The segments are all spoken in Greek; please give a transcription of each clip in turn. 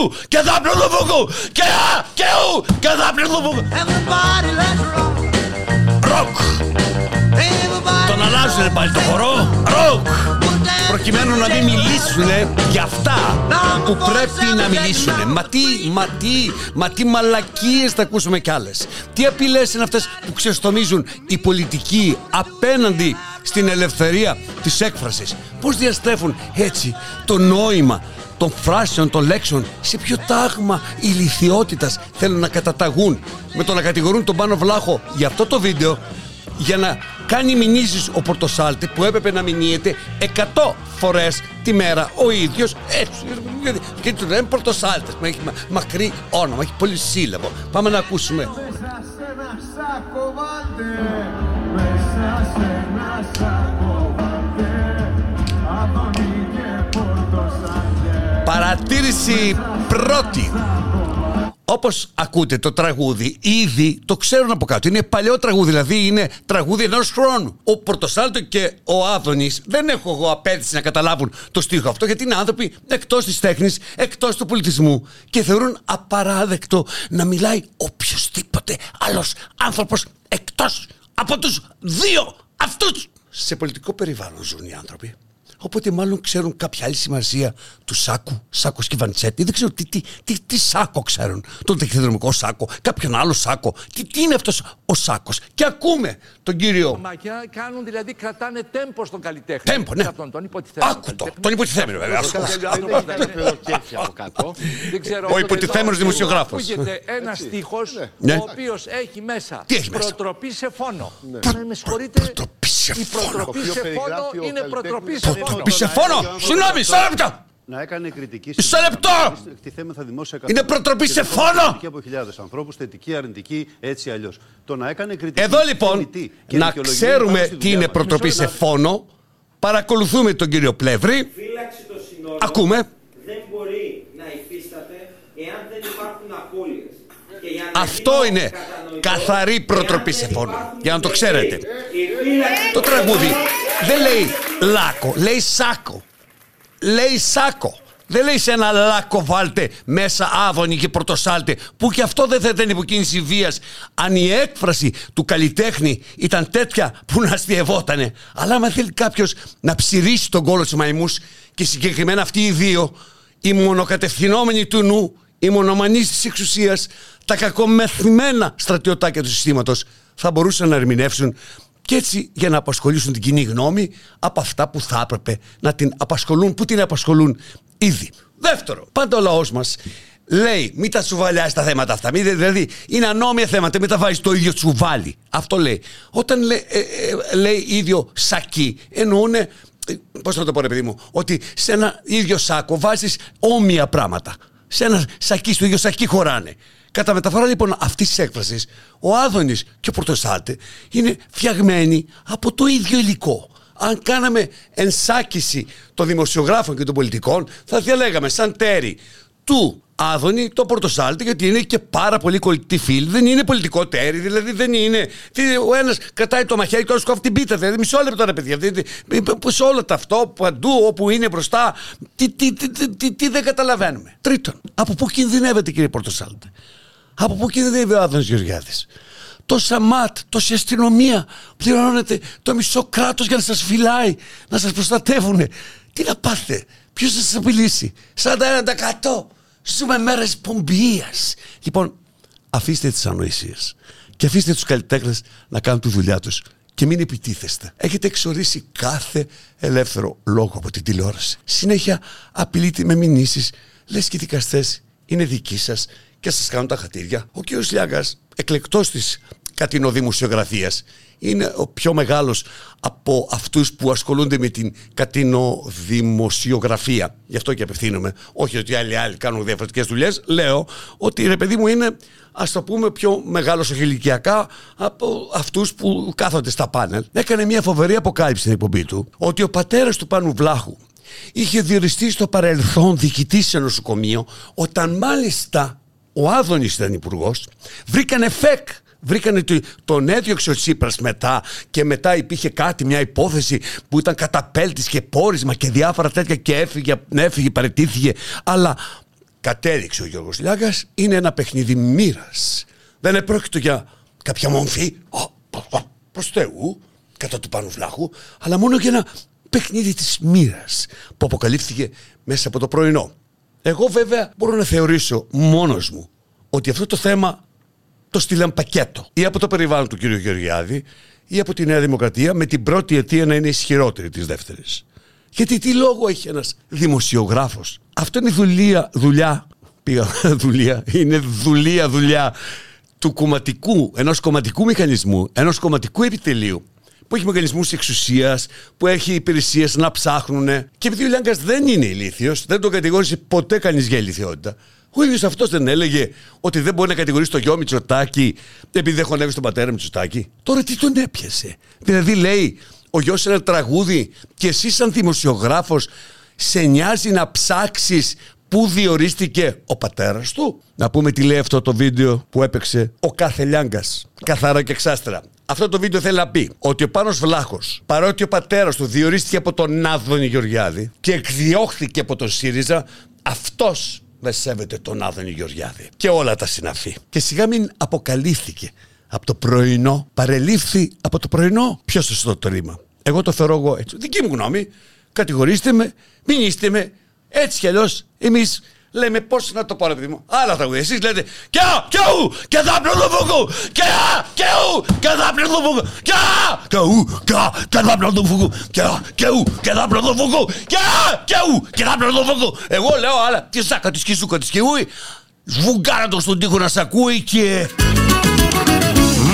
ου και θα πλουδουβουκού και α και ου και θα πλουδουβουκού. Ροκ. Τον αλλάζουνε πάλι το χορό. Ροκ. Προκειμένου να μην μιλήσουν για αυτά που πρέπει να μιλήσουν. Μα τι, μα τι, μα τι μαλακίες θα ακούσουμε κι άλλες. Τι απειλές είναι αυτές που ξεστομίζουν οι πολιτικοί απέναντι στην ελευθερία της έκφρασης; Πώς διαστρέφουν έτσι το νόημα των φράσεων, των λέξεων, σε ποιο τάγμα ηλικιότητας θέλουν να καταταγούν; Με το να κατηγορούν τον Πάνο Βλάχο για αυτό το βίντεο για να κάνει μηνύσεις ο Πορτοσάλτη που έπρεπε να μηνύεται 100 φορές τη μέρα ο ίδιος. Έτσι και του λένε Πορτοσάλτες μα έχει μα- μακρύ όνομα, έχει πολύ σύλλαβο πάμε να ακούσουμε. Μέσα σε ένα σάκο βάλτε. Μέσα σε ένα σάκο Παρατήρηση πρώτη. Όπως ακούτε το τραγούδι, ήδη το ξέρουν από κάτω. Είναι παλιό τραγούδι, δηλαδή είναι τραγούδι ενός χρόνου. Ο Πορτοσάλτο και ο Άδωνης δεν έχω εγώ απέτηση να καταλάβουν το στίχο αυτό, γιατί είναι άνθρωποι εκτός της τέχνης, εκτός του πολιτισμού και θεωρούν απαράδεκτο να μιλάει οποιοδήποτε άλλος άνθρωπος εκτός από τους δύο αυτούς. Σε πολιτικό περιβάλλον ζουν οι άνθρωποι. Οπότε μάλλον ξέρουν κάποια άλλη σημασία του Σάκου, Σάκος και Βαντσέτη. Δεν ξέρω τι, τι, τι, τι Σάκο ξέρουν. Τον ταχυδρομικό Σάκο, κάποιον άλλο Σάκο. Τι, τι είναι αυτός ο Σάκος. Και ακούμε τον κύριο. Μαγιά κάνουν δηλαδή, κρατάνε τέμπο στον καλλιτέχνη. Τέμπο, ναι. Σε Αυτόν, τον υποτιθέμενο. Άκου το. Τον υποτιθέμενο, βέβαια. Δεν έχει κέφι από κάτω. Δεν ξέρω. Ο υποτιθέμενος δημοσιογράφος. Ακούγεται ένας στίχος Ναι. ο οποίος έχει μέσα Τι έχει μέσα; προτροπή σε φόνο. Ναι, με συγχωρείτε. Προτροπή σε Η φόνο. προτροπή Το οποίο σε περιγράφει φόνο ο είναι καλλιτέχνης προτροπή σε στον φόνο. Προτροπή σε φόνο. Συγγνώμη, μισό λεπτό. Να έκανε κριτική Μισό λεπτό! Εκτιθέμεθα δημόσια Είναι προτροπή σε φόνο! Και από χιλιάδες ανθρώπους, θετική, αρνητική, έτσι αλλιώς. Το να έκανε κριτική. Εδώ λοιπόν, θεμητή και να δικαιολογημένη ξέρουμε πάνω στη τι δουλειά είναι μας. προτροπή σε φόνο, παρακολουθούμε τον κύριο Πλεύρη. φύλαξη των συνόρων Ακούμε. δεν μπορεί να υφίσταται εάν δεν υπάρχουν απώλειες. Και για να Αυτό γίνω είναι κατανοητό, καθαρή εάν προτροπή δεν σε φόνο. υπάρχουν Για να το οι ξέρετε. η φύλαξη Το των τραγούδι συνόρων δεν λέει λάκκο, λέει σάκο. Λέει σάκο. Δεν λέει σε ένα λάκκο βάλτε μέσα άδωνη και πρωτοσάλτε που και αυτό δεν θα ήταν υποκίνηση βίας αν η έκφραση του καλλιτέχνη ήταν τέτοια που να αστειευότανε. Αλλά άμα θέλει κάποιος να ψηρίσει τον κόλο του μαϊμούς και συγκεκριμένα αυτοί οι δύο οι μονοκατευθυνόμενοι του νου, οι μονομανείς της εξουσίας, τα κακομεθυμένα στρατιωτάκια του συστήματος θα μπορούσαν να ερμηνεύσουν και έτσι για να απασχολήσουν την κοινή γνώμη από αυτά που θα έπρεπε να την απασχολούν, που την απασχολούν ήδη. Δεύτερο, πάντα ο λαός μας λέει μην τα τσουβαλιάσει τα θέματα αυτά. Μην, δηλαδή είναι ανώμια θέματα, μην τα βάζεις το ίδιο τσουβάλι. Αυτό λέει. Όταν λέει, ε, ε, λέει ίδιο σακί, εννοούνε Πώς να το πω, ρε παιδί μου, ότι σε ένα ίδιο σάκο βάζεις όμοια πράγματα. Σε ένα σακί, στο ίδιο σακί χωράνε. Κατά μεταφορά λοιπόν αυτής της έκφρασης, ο Άδωνης και ο Πορτοσάλτε είναι φτιαγμένοι από το ίδιο υλικό. Αν κάναμε ενσάκιση των δημοσιογράφων και των πολιτικών, θα διαλέγαμε σαν τέρι του Άδωνη το Πορτοσάλτη, γιατί είναι και πάρα πολύ κολλητή φίλη. Δεν είναι πολιτικό τέρι, δηλαδή δεν είναι. τι- Ο ένας κρατάει το μαχαίρι και ο άλλος κόβει την πίτα. Δηλαδή μισό λεπτό ρε παιδιά. Δηλαδή, σε όλα τα αυτό, παντού όπου είναι μπροστά, τι, τι, τι, τι, τι, τι δεν καταλαβαίνουμε. Τρίτον, από πού κινδυνεύετε κύριε Πορτοσάλτη. Από πού κινδυνεύει ο Άδωνης Γεωργιάδης; Τόσα ματ, τόση αστυνομία, πληρώνετε το μισό κράτος για να σας φυλάει, να σας προστατεύουνε. Τι να πάτε, ποιος θα σας απειλήσει; 41% ζούμε μέρες πομπίας. Λοιπόν, αφήστε τις ανοησίες και αφήστε τους καλλιτέχνες να κάνουν τη δουλειά τους και μην επιτίθεστε. Έχετε εξορίσει κάθε ελεύθερο λόγο από την τηλεόραση. Συνέχεια απειλείτε με μηνύσεις, λες και οι δικαστές είναι δικοί σας και σας κάνουν τα χατήρια. Ο κ. Λιάγκας, εκλεκτός της κατηνοδημοσιογραφίας, είναι ο πιο μεγάλος από αυτούς που ασχολούνται με την κατηνοδημοσιογραφία. Γι' αυτό και απευθύνομαι. Όχι ότι άλλοι άλλοι κάνουν διαφορετικές δουλειές. Λέω ότι ρε παιδί μου είναι ας το πούμε πιο μεγάλος ηλικιακά από αυτούς που κάθονται στα πάνελ. Έκανε μια φοβερή αποκάλυψη στην εκπομπή του ότι ο πατέρας του Πάνου Βλάχου είχε διοριστεί στο παρελθόν διοικητής σε νοσοκομείο όταν μάλιστα ο Άδωνης ήταν υπουργός, βρήκανε φεκ. Βρήκανε το- τον έδιωξε ο Τσίπρας μετά και μετά υπήρχε κάτι, μια υπόθεση που ήταν καταπέλτης και πόρισμα και διάφορα τέτοια και έφυγε, έφυγε παρετήθηκε. Αλλά κατέδειξε ο Γιώργος Λιάγκας είναι ένα παιχνίδι μοίρας. Δεν επρόκειτο για κάποια μομφή προς Θεού κατά του Πανουβλάχου αλλά μόνο για ένα παιχνίδι της μοίρας που αποκαλύφθηκε μέσα από το πρωινό. Εγώ βέβαια μπορώ να θεωρήσω μόνος μου ότι αυτό το θέμα το στείλαν πακέτο ή από το περιβάλλον του κ. Γεωργιάδη ή από τη Νέα Δημοκρατία με την πρώτη αιτία να είναι ισχυρότερη της δεύτερης. Γιατί τι λόγο έχει ένας δημοσιογράφος; Αυτό είναι δουλεία, δουλειά, πήγα δουλεία, είναι δουλεία, δουλειά του κομματικού, ενός κομματικού μηχανισμού, ενός κομματικού επιτελείου που έχει μηχανισμούς εξουσίας, που έχει υπηρεσίες να ψάχνουν. Και επειδή ο Λιάγκα δεν είναι ηλίθιος, δεν τον κατηγόρησε ποτέ κανείς για ηλικιότητα. Ο ίδιος αυτός δεν έλεγε ότι δεν μπορεί να κατηγορήσει το γιο Μητσοτάκη επειδή δεν χωνεύει τον πατέρα Μητσοτάκη. Τώρα τι τον έπιασε; Δηλαδή λέει, ο γιος ένα τραγούδι και εσύ, σαν δημοσιογράφος, σε νοιάζει να ψάξεις πού διορίστηκε ο πατέρας του; Να πούμε τι λέει αυτό το βίντεο που έπαιξε ο κάθε Λιάγκα. Καθαρά και εξάστρα. Αυτό το βίντεο θέλει να πει ότι ο Πάνος Βλάχος, παρότι ο πατέρας του διορίστηκε από τον Άδωνη Γεωργιάδη και εκδιώχθηκε από τον ΣΥΡΙΖΑ, αυτός δεν σέβεται τον Άδωνη Γεωργιάδη και όλα τα συναφή. Και σιγά μην αποκαλύφθηκε από το πρωινό, παρελήφθη από το πρωινό. Ποιος σωστό το ρήμα; Εγώ το θεωρώ εγώ έτσι. Δική μου γνώμη. Κατηγορήστε με, μην είστε με. Έτσι κι αλλιώς εμείς λέμε πώς να το πω, ρε παιδί μου. Άλλα τραγούδια. Εσείς λέτε και α, και ου, και θα πληρώνω και α, και ου, και θα πληρώνω και α, και ου, και α, και θα πληρώνω και α, και ου, και θα πληρώνω και α, και ου, και θα πληρώνω Εγώ λέω άλλα. Τι σάκα τη σκισούκα τη σκιούι, σβουγκάρα το στον τοίχο να σ' ακούει και.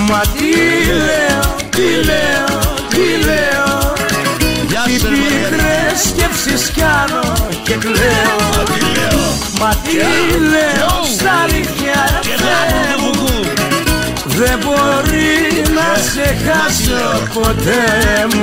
Μα τι λέω, τι λέω, τι λέω Γεια Τι σου, ρε Μαργαρίτα. πικρές σκέψεις κάνω και κλαίω Τι λέω. Μα τι λέω στα αλήθεια Και θα Θεέ μου πληρώνω Δεν μπορεί να σε χάσω ποτέ μου.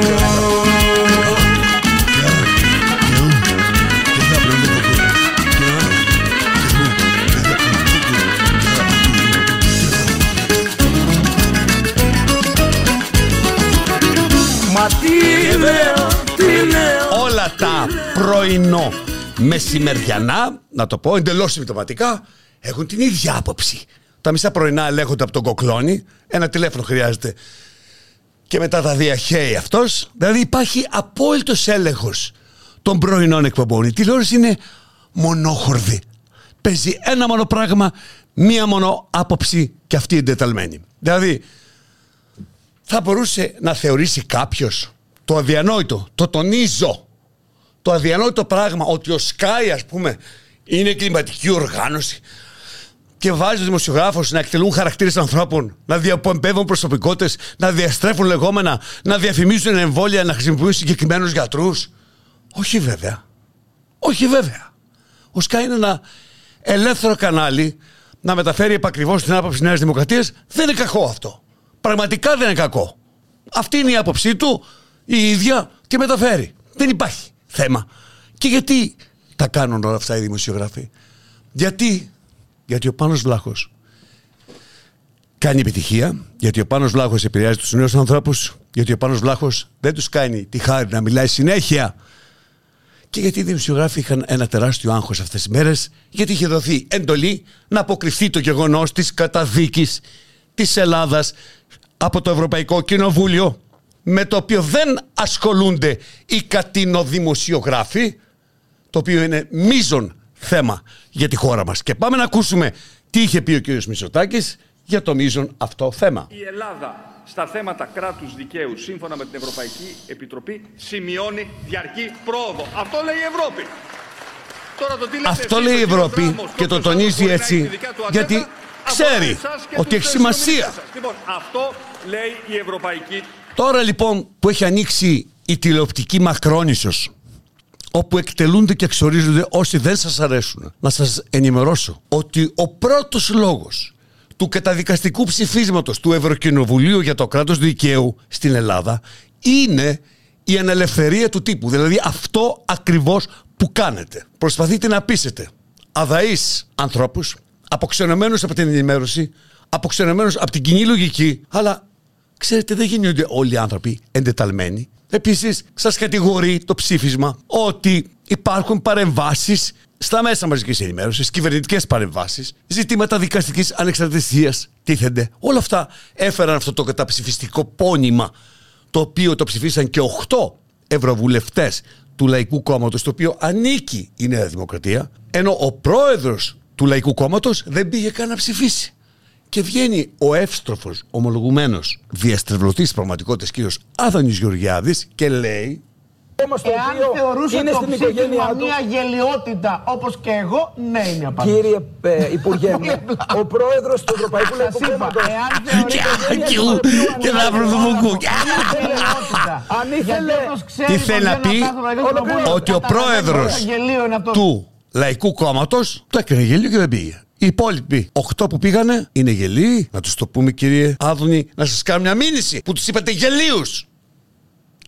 Μα τι λέω, τι λέω. Όλα τα πρωινό μεσημεριανά, να το πω εντελώς συμπτωματικά, έχουν την ίδια άποψη. Τα μισά πρωινά ελέγχονται από τον κοκλόνη, ένα τηλέφωνο χρειάζεται και μετά τα διαχέει αυτός. Δηλαδή υπάρχει απόλυτος έλεγχος των πρωινών εκπομπών. Η τηλεόραση είναι μονόχορδη. Παίζει ένα μόνο πράγμα, μία μόνο άποψη και αυτή εντεταλμένη. Δηλαδή, θα μπορούσε να θεωρήσει κάποιος το αδιανόητο, το τονίζω, το αδιανόητο πράγμα ότι ο Sky, ας πούμε, είναι κλιματική οργάνωση και βάζει τους δημοσιογράφους να εκτελούν χαρακτήρες ανθρώπων, να διαπομπεύουν προσωπικότητες, να διαστρέφουν λεγόμενα, να διαφημίζουν εμβόλια, να χρησιμοποιούν συγκεκριμένους γιατρούς. Όχι βέβαια. Όχι βέβαια. Ο Sky είναι ένα ελεύθερο κανάλι να μεταφέρει επακριβώς την άποψη της Νέας Δημοκρατίας. Δεν είναι κακό αυτό. Πραγματικά δεν είναι κακό. Αυτή είναι η άποψή του, η ίδια, και μεταφέρει. Δεν υπάρχει θέμα. Και γιατί τα κάνουν όλα αυτά οι δημοσιογράφοι. Γιατί, γιατί ο Πάνος Βλάχος κάνει επιτυχία, γιατί ο Πάνος Βλάχος επηρεάζει τους νέους ανθρώπους, γιατί ο Πάνος Βλάχος δεν τους κάνει τη χάρη να μιλάει συνέχεια και γιατί οι δημοσιογράφοι είχαν ένα τεράστιο άγχος αυτές τις μέρες, γιατί είχε δοθεί εντολή να αποκριθεί το γεγονός της καταδίκης της Ελλάδας από το Ευρωπαϊκό Κοινοβούλιο, με το οποίο δεν ασχολούνται οι κατηνοδημοσιογράφοι, το οποίο είναι μείζον θέμα για τη χώρα μας. Και πάμε να ακούσουμε τι είχε πει ο κ. Μητσοτάκης για το μείζον αυτό θέμα. Η Ελλάδα στα θέματα κράτους δικαίου σύμφωνα με την Ευρωπαϊκή Επιτροπή σημειώνει διαρκή πρόοδο. Αυτό λέει η Ευρώπη. Τώρα το τι λέτε Αυτό εσείς, λέει η ο κύριος Ευρώπη Ράμος, και το όποιος τονίζει άλλος μπορεί να έτσι, έχει τη δικιά του γιατί ατζέντα, ξέρει αφορά εσάς και ότι τους έχει σημασία. συνομιλητές σας. Λοιπόν, αυτό λέει η Ευρωπαϊκή Τώρα λοιπόν που έχει ανοίξει η τηλεοπτική Μακρόνισσος όπου εκτελούνται και εξορίζονται όσοι δεν σας αρέσουν. Να σας ενημερώσω ότι ο πρώτος λόγος του καταδικαστικού ψηφίσματος του Ευρωκοινοβουλίου για το κράτος δικαίου στην Ελλάδα είναι η ανελευθερία του τύπου. Δηλαδή αυτό ακριβώς που κάνετε. Προσπαθείτε να πείσετε αδαείς ανθρώπους, αποξενωμένους από την ενημέρωση, αποξενωμένους από την κοινή λογική, αλλά Ξέρετε, δεν γίνονται όλοι οι άνθρωποι εντεταλμένοι. Επίσης, σας κατηγορεί το ψήφισμα ότι υπάρχουν παρεμβάσεις στα μέσα μαζικής ενημέρωσης, κυβερνητικές παρεμβάσεις, ζητήματα δικαστικής ανεξαρτησίας τίθενται. Όλα αυτά έφεραν αυτό το καταψηφιστικό πόνημα, το οποίο το ψηφίσαν και 8 ευρωβουλευτές του Λαϊκού Κόμματος, το οποίο ανήκει η Νέα Δημοκρατία, ενώ ο πρόεδρος του Λαϊκού Κόμματος δεν πήγε καν να ψηφίσει. Και βγαίνει ο εύστροφος, ομολογουμένος διαστρεβλωτής της πραγματικότητας κ. Άδωνης Γεωργιάδης και λέει Όμως το Εάν οποίο θεωρούσε είναι το στην ψήφισμα οικογένειά του. μια γελιότητα όπως και εγώ, ναι είναι η απάντηση. Κύριε ε, Υπουργέ μου, ο πρόεδρος του Ευρωπαϊκού Λαϊκού Σας είπα, Κόμματος εάν θεωρείτε Κι ου, και θα βρω το μπουκού. γελιότητα. Αν ήθελε- Γιατί όπως ξέρει Τι θέλει να πως πει; βγαίνω κάτω από το Ευρωπαϊκό Ολοκλήρω. Κοινοβούλιο, ότι ο καταλαβαίνει πρόεδρος πόσο γελίο είναι αυτό. του Λαϊκού Κόμματος το έκανε γελίο και δεν πήγε. Οι υπόλοιποι 8 που πήγανε είναι γελοί. Να τους το πούμε, κύριε Άδωνη, να σας κάνω μια μήνυση που τους είπατε γελίους.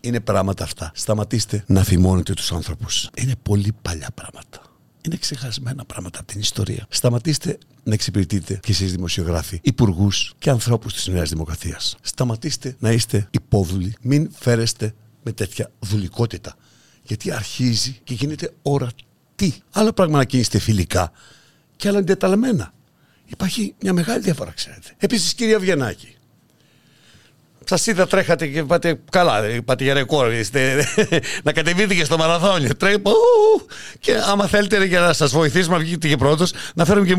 Είναι πράγματα αυτά. Σταματήστε να θυμώνετε τους άνθρωπους. Είναι πολύ παλιά πράγματα. Είναι ξεχασμένα πράγματα από την ιστορία. Σταματήστε να εξυπηρετείτε κι εσείς δημοσιογράφοι, υπουργούς και ανθρώπους της Νέας Δημοκρατίας. Σταματήστε να είστε υπόδουλοι. Μην φέρεστε με τέτοια δουλικότητα. Γιατί αρχίζει και γίνεται ορατή. Άλλο πράγμα να κινείστε φιλικά και άλλο εντεταλμένα. Υπάρχει μια μεγάλη διαφορά, ξέρετε. Επίσης, κυρία Βιενάκη, Σας είδα τρέχατε και πάτε καλά, ε, πάτε για ρεκόρ. Είστε, να κατεβείτε και στο μαραθώνιο. Τρέχει, ου, και άμα θέλετε για να σας βοηθήσουμε να βγείτε και πρώτος, να φέρουμε και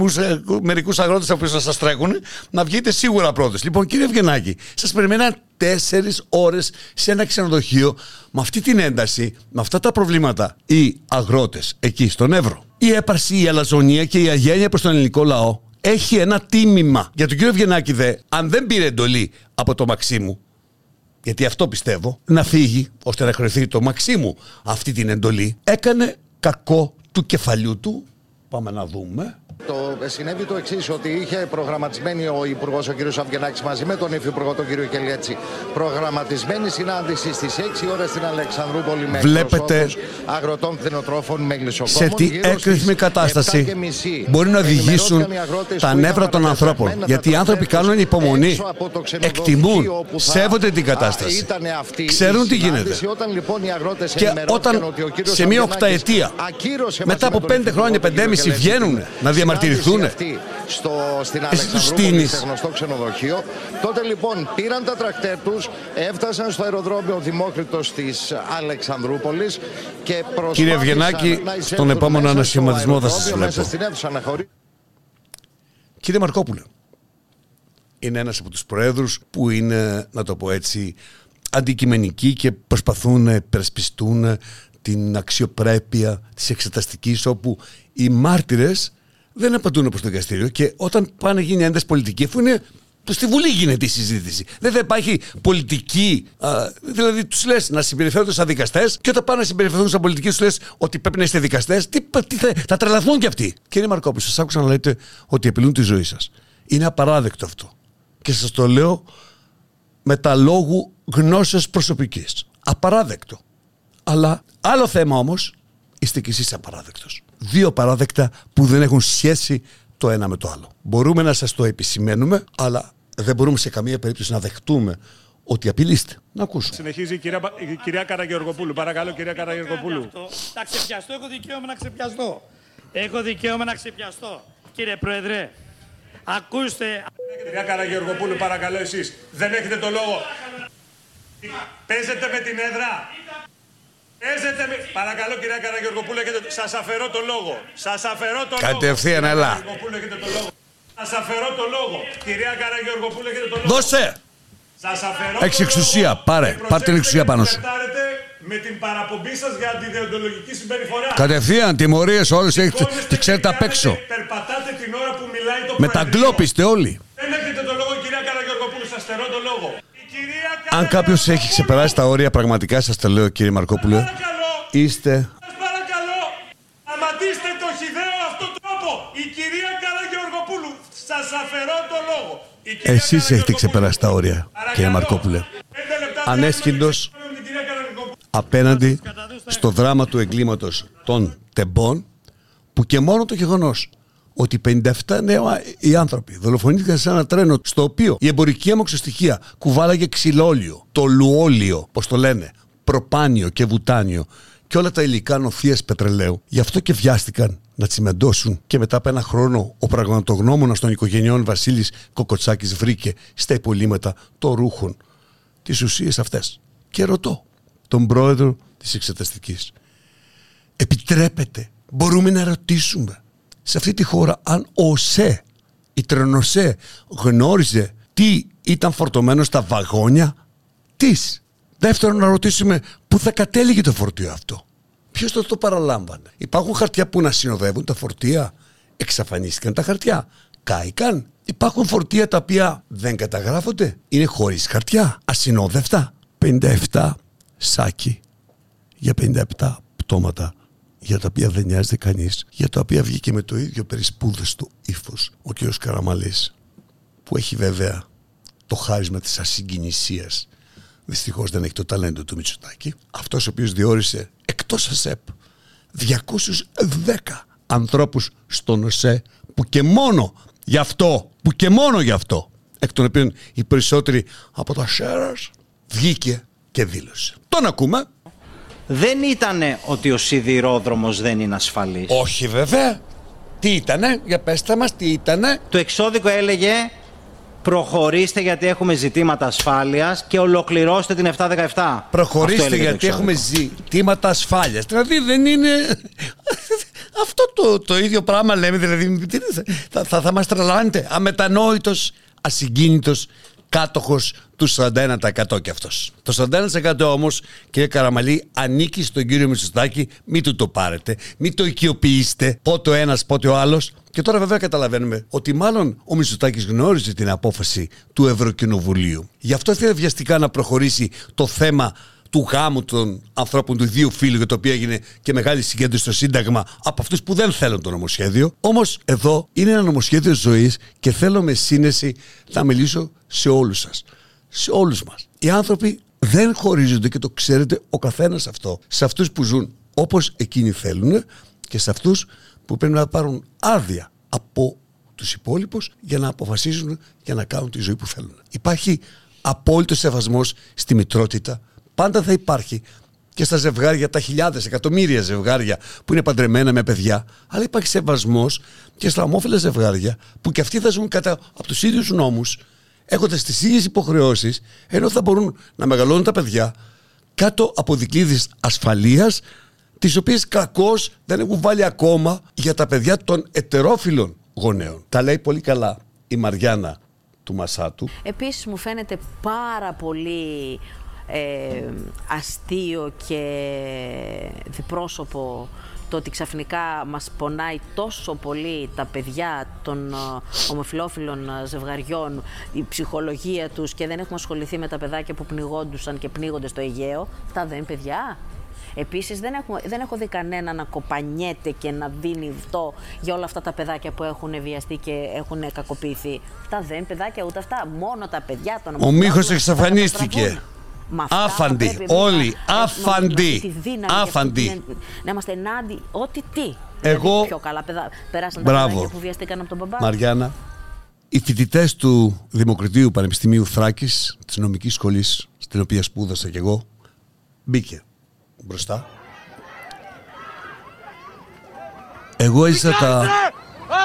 μερικούς αγρότες από να σας τρέχουν, να βγείτε σίγουρα πρώτος. Λοιπόν, κύριε Ευγενάκη, σας περιμέναν τέσσερις ώρες σε ένα ξενοδοχείο με αυτή την ένταση, με αυτά τα προβλήματα οι αγρότες εκεί στον Εύρο. Η έπαρση, η αλαζονία και η αγένεια προς τον ελληνικό λαό έχει ένα τίμημα. Για τον κύριο Ευγενάκη δε, αν δεν πήρε εντολή από το Μαξίμου, γιατί αυτό πιστεύω, να φύγει ώστε να χρεωθεί το Μαξίμου αυτή την εντολή, έκανε κακό του κεφαλιού του. Πάμε να δούμε. Το συνέβη το εξής, ότι είχε προγραμματισμένη ο Υπουργός ο κ. Αυγενάκης μαζί με τον Υφυπουργό τον κ. Κελιέτσι προγραμματισμένη συνάντηση στις 6 ώρες στην Αλεξανδρούπολη με Βλέπετε εκπροσώπους αγροτών κτηνοτρόφων με γλυσοκόμων. σε τι Γύρω στις έκρηθμη κατάσταση 7.30 μπορεί να οδηγήσουν ενημερώθηκαν οι αγρότες τα που νεύρα ήταν των ανθρώπων. παρατεταγμένα Γιατί οι τα άνθρωποι τρακτέρ κάνουν τους υπομονή, έξω από το ξενοδοχείο εκτιμούν, όπου θα- σέβονται την Α, κατάσταση. ήτανε αυτή η Ξέρουν τι γίνεται. συνάντηση. Όταν λοιπόν οι αγρότες Και ενημερώθηκαν όταν ότι ο κύριος σε μια Αυγενάκης οκταετία, ακύρωσε μετά μαζί από με τον πέντε Υφυπουργό χρόνια, τον κ. πεντέμιση Κελιέτσι βγαίνουν την να διαμαρτυρηθούν. συνάντηση αυτή στο, στην Εσύ τους Αλεξανδρούπολη, στείνεις. σε γνωστό ξενοδοχείο. Τότε λοιπόν πήραν τα τρακτέρ τους, έφτασαν στο αεροδρόμιο Δημόκριτος της Αλεξανδρούπολης και προσπάθησαν Κύριε Ευγενάκη, να στον εισέλθουν επόμενο μέσα στο ανασχηματισμό θα σας αεροδρόμιο, Μέσα βλέπω. στην αίθουσα να χωρί- Κύριε Μαρκόπουλε, είναι ένας από τους προέδρους που είναι, να το πω έτσι, αντικειμενικοί και προσπαθούν να υπερασπιστούν την αξιοπρέπεια της εξεταστικής όπου οι μάρτυρες δεν απαντούν προς το δικαστήριο και όταν πάνε γίνει ένταση πολιτική αφού είναι στη Βουλή γίνεται η συζήτηση. Δεν θα υπάρχει πολιτική. Α, δηλαδή, τους λες να συμπεριφέρονται σαν δικαστές και όταν πάνε να συμπεριφερθούν σαν πολιτικοί, τους λες ότι πρέπει να είστε δικαστές. Τι, τι θα, θα τρελαθούν κι αυτοί. Κύριε Μαρκόπουλο, σας άκουσα να λέτε ότι απειλούν τη ζωή σας. Είναι απαράδεκτο αυτό. Και σας το λέω με τα λόγου γνώσεως προσωπικής. Απαράδεκτο. Αλλά άλλο θέμα όμως, είστε κι εσείς απαράδεκτος. Δύο παράδεκτα που δεν έχουν σχέση το ένα με το άλλο. Μπορούμε να σας το επισημαίνουμε, αλλά δεν μπορούμε σε καμία περίπτωση να δεχτούμε ότι απειλείστε. Να ακούσω. Συνεχίζει η κυρία, η κυρία Καραγεωργοπούλου. Παρακαλώ, κυρία Καραγεωργοπούλου. Αυτό. Να ξεπιαστώ, έχω δικαίωμα να ξεπιαστώ. Έχω δικαίωμα να ξεπιαστώ. Κύριε Πρόεδρε, ακούστε. Κυρία Καραγεωργοπούλου, παρακαλώ εσείς. Δεν έχετε το λόγο. Παίζετε με την έδρα. Παίζετε με... Παρακαλώ κυρία Καραγεωργοπούλου, έχετε... σας αφαιρώ το λόγο. Σας αφαιρώ το λόγο. Κατευθείαν, Κυρία έλα. Καραγεωργοπούλου, έχετε το λόγο. Σας αφαιρώ το λόγο. Κυρία Καραγεωργοπούλου, έχετε το λόγο. Δώσε! Σας αφαιρώ Έχεις το εξουσία. λόγο. Πάρε. Και Πάρ' την εξουσία προσέξτε πάνω γιατί σου. φλερτάρετε με την παραπομπή σας για αντιδιοντολογική συμπεριφορά. Κατευθείαν τιμωρίες όλες έχετε, Σηκώνεστε τι ξέρετε και απ' έξω. κάνετε- Περπατάτε την ώρα που μιλάει το Με τα Προεδρείο. γκλόπιστε όλοι. Δεν έχετε το λόγο, κυρία Καραγεωργοπούλου, σας στερώ το λόγο. Η κυρία Αν κάποιος έχει Καραγεωργοπούλου, ξεπεράσει τα όρια, πραγματικά σας το λέω κύριε Μαρκόπουλε, Παρακαλώ, είστε σας παρακαλώ, σταματήστε το χιδαίο αυτό τρόπο. Η κυρία Καραγεωργοπούλου, σας αφαιρώ το λόγο. Η κυρία Εσείς έχετε Καραγεωργοπούλου. ξεπεράσει τα όρια, Παρακαλώ. κύριε Μαρκόπουλε. Πέντε λεπτά Ανέσχυντος. διάλειμμα με την κυρία Καραγεωργοπούλου. απέναντι στο δράμα του εγκλήματος των τεμπών που και μόνο το γεγονός ότι 57 νέοι άνθρωποι δολοφονήθηκαν σε ένα τρένο στο οποίο η εμπορική αμοξοστοιχεία κουβάλαγε ξυλόλιο, το λουόλιο, πώς το λένε, προπάνιο και βουτάνιο και όλα τα υλικά νοθείας πετρελαίου. Γι' αυτό και βιάστηκαν να τσιμεντώσουν και μετά από ένα χρόνο ο πραγματογνώμονας των οικογενειών Βασίλης Κοκοτσάκης βρήκε στα υπολείμματα των ρούχων τις ουσίες αυτές. Και ρωτώ τον πρόεδρο της εξεταστικής. Επιτρέπεται, μπορούμε να ρωτήσουμε σε αυτή τη χώρα αν ο ΣΕ, η Τρενοσέ, γνώριζε τι ήταν φορτωμένο στα βαγόνια της. Δεύτερον, να ρωτήσουμε πού θα κατέληγε το φορτίο αυτό; Ποιος το, το παραλάμβανε; Υπάρχουν χαρτιά που να συνοδεύουν τα φορτία; Εξαφανίστηκαν τα χαρτιά. Κάηκαν. Υπάρχουν φορτία τα οποία δεν καταγράφονται. Είναι χωρίς χαρτιά. Ασυνόδευτα. 57 σάκι για 57 πτώματα για τα οποία δεν νοιάζεται κανείς, για τα οποία βγήκε με το ίδιο περισπούδεστο ύφος ο κ. Καραμαλής, που έχει βέβαια το χάρισμα της ασυγκινησίας. Δυστυχώς δεν έχει το ταλέντο του Μητσοτάκη. Αυτός ο οποίος διόρισε εκτός ΑΣΕΠ 210 ανθρώπους στον ΟΣΕ που και μόνο γι' αυτό, που και μόνο γι' αυτό, εκ των οποίων οι περισσότεροι από τα Σέρας βγήκε και δήλωσε. Τον ακούμε. Δεν ήτανε ότι ο σιδηρόδρομος δεν είναι ασφαλής. Όχι βέβαια. Τι ήτανε, για πέστε μας, τι ήτανε; Το εξώδικο έλεγε προχωρήστε γιατί έχουμε ζητήματα ασφάλειας και ολοκληρώστε την 717. Προχωρήστε γιατί έχουμε ζητήματα ασφάλειας. Δηλαδή δεν είναι... Αυτό το, το ίδιο πράγμα λέμε, δηλαδή θα, θα, θα μας τρελάνετε. Αμετανόητος, ασυγκίνητος, κάτοχος του 41% και αυτός. Το 41% όμως, κύριε Καραμαλή, ανήκει στον κύριο Μητσοτάκη, μην του το πάρετε, μην το οικειοποιήσετε, πότε ο ένας, πότε ο άλλος. Και τώρα βέβαια καταλαβαίνουμε ότι μάλλον ο Μητσοτάκης γνώριζε την απόφαση του Ευρωκοινοβουλίου. Γι' αυτό θέλει βιαστικά να προχωρήσει το θέμα του γάμου των ανθρώπων του ιδίου φίλου, για το οποίο έγινε και μεγάλη συγκέντρωση στο Σύνταγμα από αυτούς που δεν θέλουν το νομοσχέδιο. Όμως εδώ είναι ένα νομοσχέδιο ζωής και θέλω με σύνεση να μιλήσω σε όλους σας. Σε όλους μας. Οι άνθρωποι δεν χωρίζονται και το ξέρετε ο καθένας αυτό. Σε αυτούς που ζουν όπως εκείνοι θέλουν και σε αυτούς που πρέπει να πάρουν άδεια από τους υπόλοιπους για να αποφασίζουν για να κάνουν τη ζωή που θέλουν. Υπάρχει απόλυτος σεβασμός στη μητρότητα, πάντα θα υπάρχει και στα ζευγάρια, τα χιλιάδες, εκατομμύρια ζευγάρια που είναι παντρεμένα με παιδιά, αλλά υπάρχει σεβασμός και στα ομόφυλα ζευγάρια που και αυτοί θα ζουν κατά από τους ίδιους νόμους, έχοντας τις ίδιες υποχρεώσεις, ενώ θα μπορούν να μεγαλώνουν τα παιδιά κάτω από δικλείδες ασφαλείας, τις οποίες κακώς δεν έχουν βάλει ακόμα για τα παιδιά των ετερόφιλων γονέων. Τα λέει πολύ καλά η Μαριάννα του Μασάτου. Επίσης μου φαίνεται πάρα πολύ ε, αστείο και διπρόσωπο το ότι ξαφνικά μας πονάει τόσο πολύ τα παιδιά των ε, ομοφιλόφιλων ε, ζευγαριών, η ψυχολογία τους και δεν έχουμε ασχοληθεί με τα παιδάκια που πνιγόντουσαν και πνίγονται στο Αιγαίο. Τα δεν παιδιά. Επίσης δεν, δεν έχω δει κανένα να κοπανιέται και να δίνει αυτό για όλα αυτά τα παιδάκια που έχουν βιαστεί και έχουν κακοποιηθεί. Τα δεν παιδάκια ούτε αυτά. Μόνο τα παιδιά των Ο Μίχος εξαφανίστηκε. Άφαντι, όλοι, άφαντι, άφαντι. Να είμαστε ενάντι, ό,τι τι. Εγώ, δηλαδή, πιο καλά παιδά, περάσαν τα παιδιά που βιαστήκαν από τον μπαμπά. Μαριάννα, οι φοιτητές του Δημοκρατίου Πανεπιστημίου Θράκης, της νομικής σχολής, στην οποία σπούδασα κι εγώ, μπήκε μπροστά. Εγώ έζησα τα...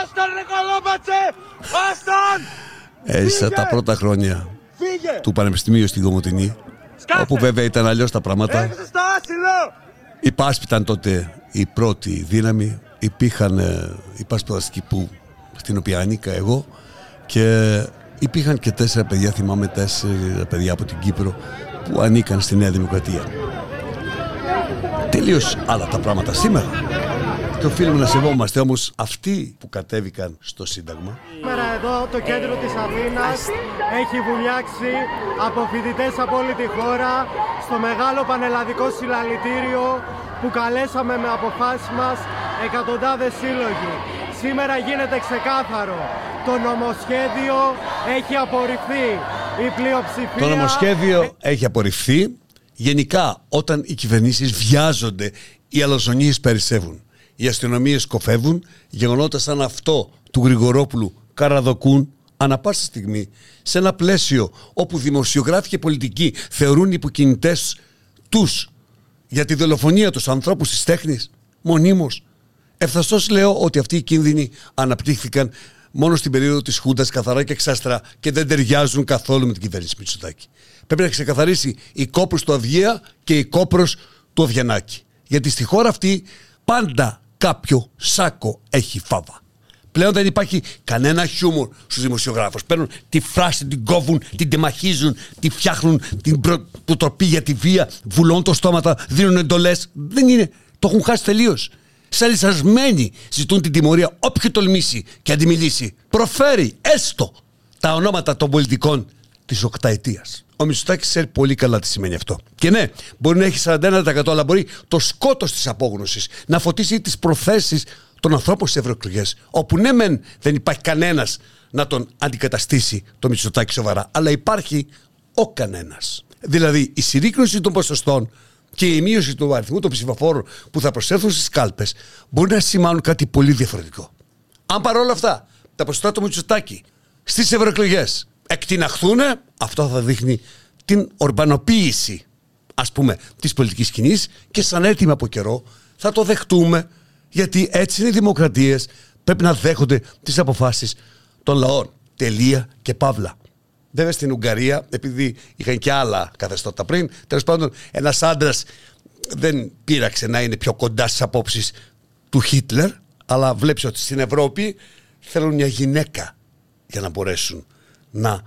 Άσταν ρε κολόμπατσε! Άσταν! Έζησα τα πρώτα χρόνια του Πανεπιστημίου στην Κομωτινή Όπου βέβαια ήταν αλλιώς τα πράγματα. Η Πάσπη ήταν τότε η πρώτη δύναμη. Υπήρχαν η Πάσπη που, στην οποία ανήκα εγώ και υπήρχαν και τέσσερα παιδιά, θυμάμαι τέσσερα παιδιά από την Κύπρο που ανήκαν στη Νέα Δημοκρατία. Τελείως άλλα τα πράγματα σήμερα. Και οφείλουμε να σεβόμαστε όμως αυτοί που κατέβηκαν στο Σύνταγμα. Σήμερα εδώ το κέντρο της Αθήνας έχει βουλιάξει από φοιτητές από όλη τη χώρα στο μεγάλο πανελλαδικό συλλαλητήριο που καλέσαμε με αποφάσεις μας εκατοντάδες σύλλογοι. Σήμερα γίνεται ξεκάθαρο. Το νομοσχέδιο έχει απορριφθεί. Η πλειοψηφία... Το νομοσχέδιο έχει απορριφθεί. Γενικά, όταν οι κυβερνήσεις βιάζονται, οι αλαζονίες περισσεύουν οι αστυνομίες κοφεύουν, γεγονότας σαν αυτό του Γρηγορόπουλου καραδοκούν ανα πάσα στιγμή σε ένα πλαίσιο όπου δημοσιογράφοι και πολιτικοί θεωρούν υποκινητές τους για τη δολοφονία τους ανθρώπους της τέχνης, μονίμως. Ευθαστώς λέω ότι αυτοί οι κίνδυνοι αναπτύχθηκαν μόνο στην περίοδο της Χούντας καθαρά και εξάστρα και δεν ταιριάζουν καθόλου με την κυβέρνηση Μητσοτάκη. Πρέπει να ξεκαθαρίσει η κόπρος του Αυγία και η κόπρος του Οβιανάκη. Γιατί στη χώρα αυτή πάντα κάποιο σάκο έχει φάβα. Πλέον δεν υπάρχει κανένα χιούμορ στους δημοσιογράφους. Παίρνουν τη φράση, την κόβουν, την τεμαχίζουν, τη φτιάχνουν, την προτροπή για τη βία, βουλώνουν το στόματα, δίνουν εντολές. Δεν είναι. Το έχουν χάσει τελείως. Σαλισασμένοι ζητούν την τιμωρία όποιο τολμήσει και αντιμιλήσει. Προφέρει έστω τα ονόματα των πολιτικών της οκταετίας. Ο Μητσοτάκης ξέρει πολύ καλά τι σημαίνει αυτό. Και ναι, μπορεί να έχει 41% αλλά μπορεί το σκότος της απόγνωσης να φωτίσει τις προθέσεις των ανθρώπων στις ευρωεκλογές, όπου ναι, μεν δεν υπάρχει κανένας να τον αντικαταστήσει το Μητσοτάκη σοβαρά, αλλά υπάρχει ο κανένας. Δηλαδή, η συρρήκνωση των ποσοστών και η μείωση του αριθμού των ψηφοφόρων που θα προσέλθουν στις κάλπες μπορεί να σημάνουν κάτι πολύ διαφορετικό. Αν παρόλα αυτά τα ποσοστά του Μητσοτάκη στις ευρωεκλογές εκτιναχθούν, αυτό θα δείχνει την ορμπανοποίηση ας πούμε της πολιτικής σκηνής και σαν έτοιμο από καιρό θα το δεχτούμε γιατί έτσι είναι οι δημοκρατίες πρέπει να δέχονται τις αποφάσεις των λαών. Τελεία και παύλα. Βέβαια στην Ουγγαρία, επειδή είχαν και άλλα καθεστώτα πριν, τέλος πάντων ένας άντρας δεν πείραξε να είναι πιο κοντά στις απόψεις του Χίτλερ, αλλά βλέπει ότι στην Ευρώπη θέλουν μια γυναίκα για να μπορέσουν να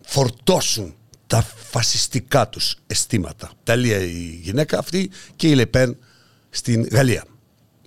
φορτώσουν τα φασιστικά τους αισθήματα. Ταλία η γυναίκα αυτή και η Λεπέν στην Γαλλία.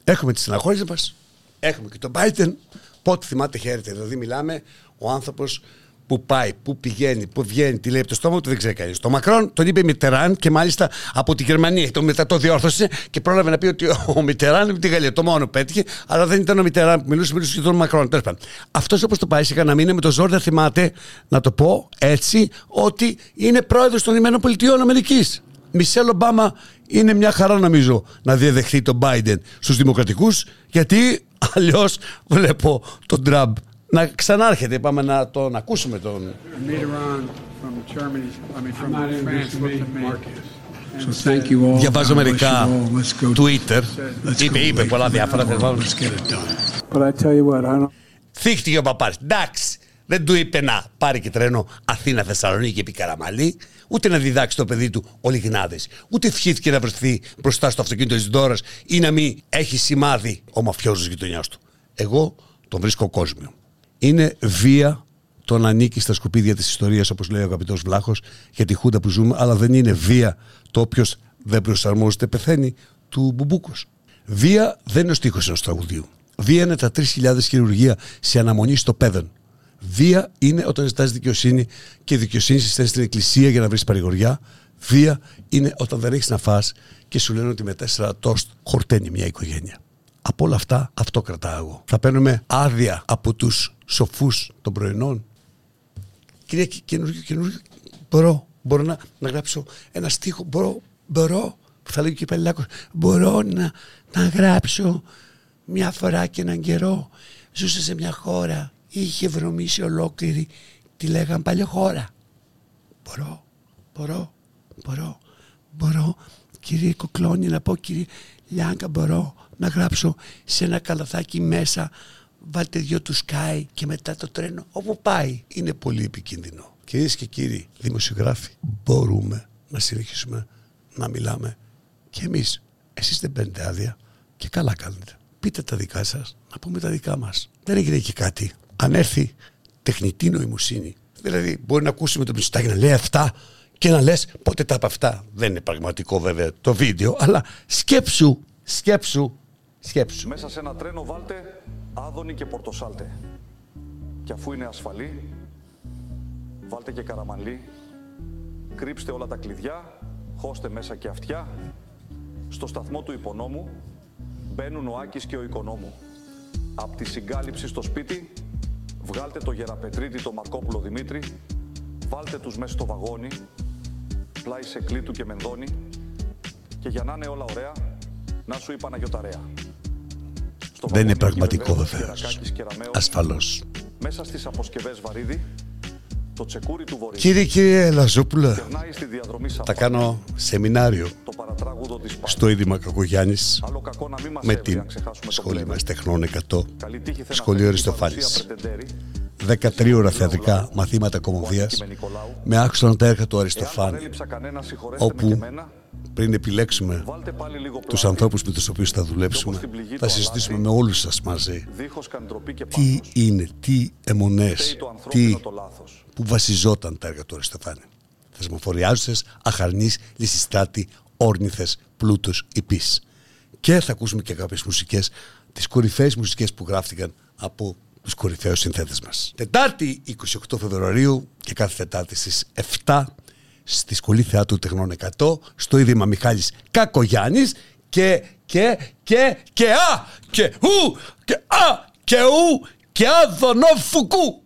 Έχουμε τις συναχώρησες μας, έχουμε και τον Biden. Πότε θυμάται χαίρεται, δηλαδή μιλάμε ο άνθρωπος που πάει, που πηγαίνει, που βγαίνει, τι λέει από το στόμα του, δεν ξέρει κανείς. Το Μακρόν τον είπε Μιτεράν και μάλιστα από τη Γερμανία. Το μετά το διόρθωσε και πρόλαβε να πει ότι ο Μιτεράν είναι από τη Γαλλία. Το μόνο πέτυχε, αλλά δεν ήταν ο Μιτεράν που μιλούσε, μιλούσε και τον Μακρόν. Τέλος πάντων. Αυτός όπως το πάει σε κανένα μήνα με το ζόρι, δεν θυμάται να το πω έτσι, ότι είναι πρόεδρος των Ηνωμένων Πολιτειών Αμερικής. Μισελ Ομπάμα είναι μια χαρά νομίζω να διαδεχθεί τον Biden στους δημοκρατικούς γιατί αλλιώς βλέπω τον Τραμπ να ξανάρχεται. Είπαμε να τον ακούσουμε τον. Διαβάζω μερικά Twitter. Είπε, είπε πολλά διάφορα. Θύχτηκε ο παπάρης. Εντάξει, δεν του είπε να πάρει και τρένο Αθήνα-Θεσσαλονίκη επί Καραμαλή, ούτε να διδάξει το παιδί του ο Λιγνάδης, ούτε ευχήθηκε να βρεθεί μπροστά στο αυτοκίνητο της Δώρα ή να μην έχει σημάδι ο μαφιόζος γειτονιάς του. Εγώ τον βρίσκω κόσμιο είναι βία το να ανήκει στα σκουπίδια της ιστορίας όπως λέει ο αγαπητός Βλάχος για τη χούντα που ζούμε αλλά δεν είναι βία το όποιος δεν προσαρμόζεται πεθαίνει του Μπουμπούκος. Βία δεν είναι ο στίχος ενός τραγουδίου. Βία είναι τα 3.000 χειρουργία σε αναμονή στο πέδον. Βία είναι όταν ζητάς δικαιοσύνη και η δικαιοσύνη συσταίνει στην εκκλησία για να βρεις παρηγοριά. Βία είναι όταν δεν έχεις να φας και σου λένε ότι με τέσσερα τόστ χορταίνει μια οικογένεια. Από όλα αυτά αυτό κρατάω εγώ. Θα παίρνουμε άδεια από τους σοφούς των πρωινών. Κυρία, καινούργιο, καινούργιο, μπορώ, μπορώ να, να γράψω ένα στίχο, μπορώ, μπορώ, θα λέγει και Πελάκος, μπορώ να, να γράψω μια φορά και έναν καιρό. Ζούσε σε μια χώρα, είχε βρωμίσει ολόκληρη, τη λέγαν παλιό χώρα. Μπορώ, μπορώ, μπορώ, μπορώ, κύριε Κοκλώνη, να πω κύριε Λιάγκα, μπορώ να γράψω σε ένα καλαθάκι μέσα βάλτε δυο του σκάι και μετά το τρένο όπου πάει. Είναι πολύ επικίνδυνο. Κυρίες και κύριοι δημοσιογράφοι, μπορούμε να συνεχίσουμε να μιλάμε και εμείς. Εσείς δεν παίρνετε άδεια και καλά κάνετε. Πείτε τα δικά σας, να πούμε τα δικά μας. Δεν έγινε και κάτι. Αν έρθει τεχνητή νοημοσύνη, δηλαδή μπορεί να ακούσουμε τον Μητσοτάκη να λέει αυτά και να λες πότε τα από αυτά. Δεν είναι πραγματικό βέβαια το βίντεο, αλλά σκέψου, σκέψου, σκέψου. Μέσα σε ένα τρένο βάλτε Άδωνη και Πορτοσάλτε. Και αφού είναι ασφαλή, βάλτε και καραμανλή, κρύψτε όλα τα κλειδιά, χώστε μέσα και αυτιά. Στο σταθμό του υπονόμου μπαίνουν ο Άκης και ο Οικονόμου. Απ' τη συγκάλυψη στο σπίτι, βγάλτε το Γεραπετρίτη, το Μαρκόπουλο Δημήτρη, βάλτε τους μέσα στο βαγόνι, πλάι σε κλήτου και μενδόνι και για να είναι όλα ωραία, να σου είπα να γιοταρέα. Δεν είναι πραγματικό βεβαίως. Ασφαλώς. Μέσα στις αποσκευές βαρύδι, Το τσεκούρι του Βορρά. Κύριε κύριε Λαζόπουλα, Περνάει στη διαδρομή θα Σαφάρι. κάνω σεμινάριο Το παρατράγουδο της Πάτης. στο Ίδρυμα Κακογιάννης Άλλο κακό να μην μας με έβει την αν ξεχάσουμε το σχολή βλέμμα. μας τεχνών 100 Καλή τύχη θα σχολείο αναφέρει Αριστοφάνης. την παρουσία Πρετεντέρη. 13 ώρα θεατρικά μαθήματα κομμωδίας με άξονα τα έργα του Αριστοφάνη Έλειψα κανένα, συγχωρέστε με και όπου εμένα. πριν επιλέξουμε Βάλτε πάλι λίγο τους πλάτη. ανθρώπους με τους οποίους θα δουλέψουμε στην πληγή θα του συζητήσουμε με αλλάζει. όλους σας μαζί Δίχως καντροπή και τι πάθος. είναι, τι αιμονές, Φταίει το ανθρώπινο τι το λάθος. που βασιζόταν τα έργα του Αριστοφάνη. Θεσμοφοριάζουσες, αχαρνείς, λυσιστράτη, όρνηθες, πλούτος, υπείς. Και θα ακούσουμε και κάποιες μουσικές, τις κορυφαίες μουσικές που γράφτηκαν από τους κορυφαίους συνθέτες μας. Τετάρτη 28 Φεβρουαρίου και κάθε Τετάρτη στις 7 στη Σχολή Θεάτρου Τεχνών 100 στο Ίδρυμα Μιχάλης Κακογιάννης και, και, και, και, α, και, ου, και, α, και, ου, και άδωνο φουκού.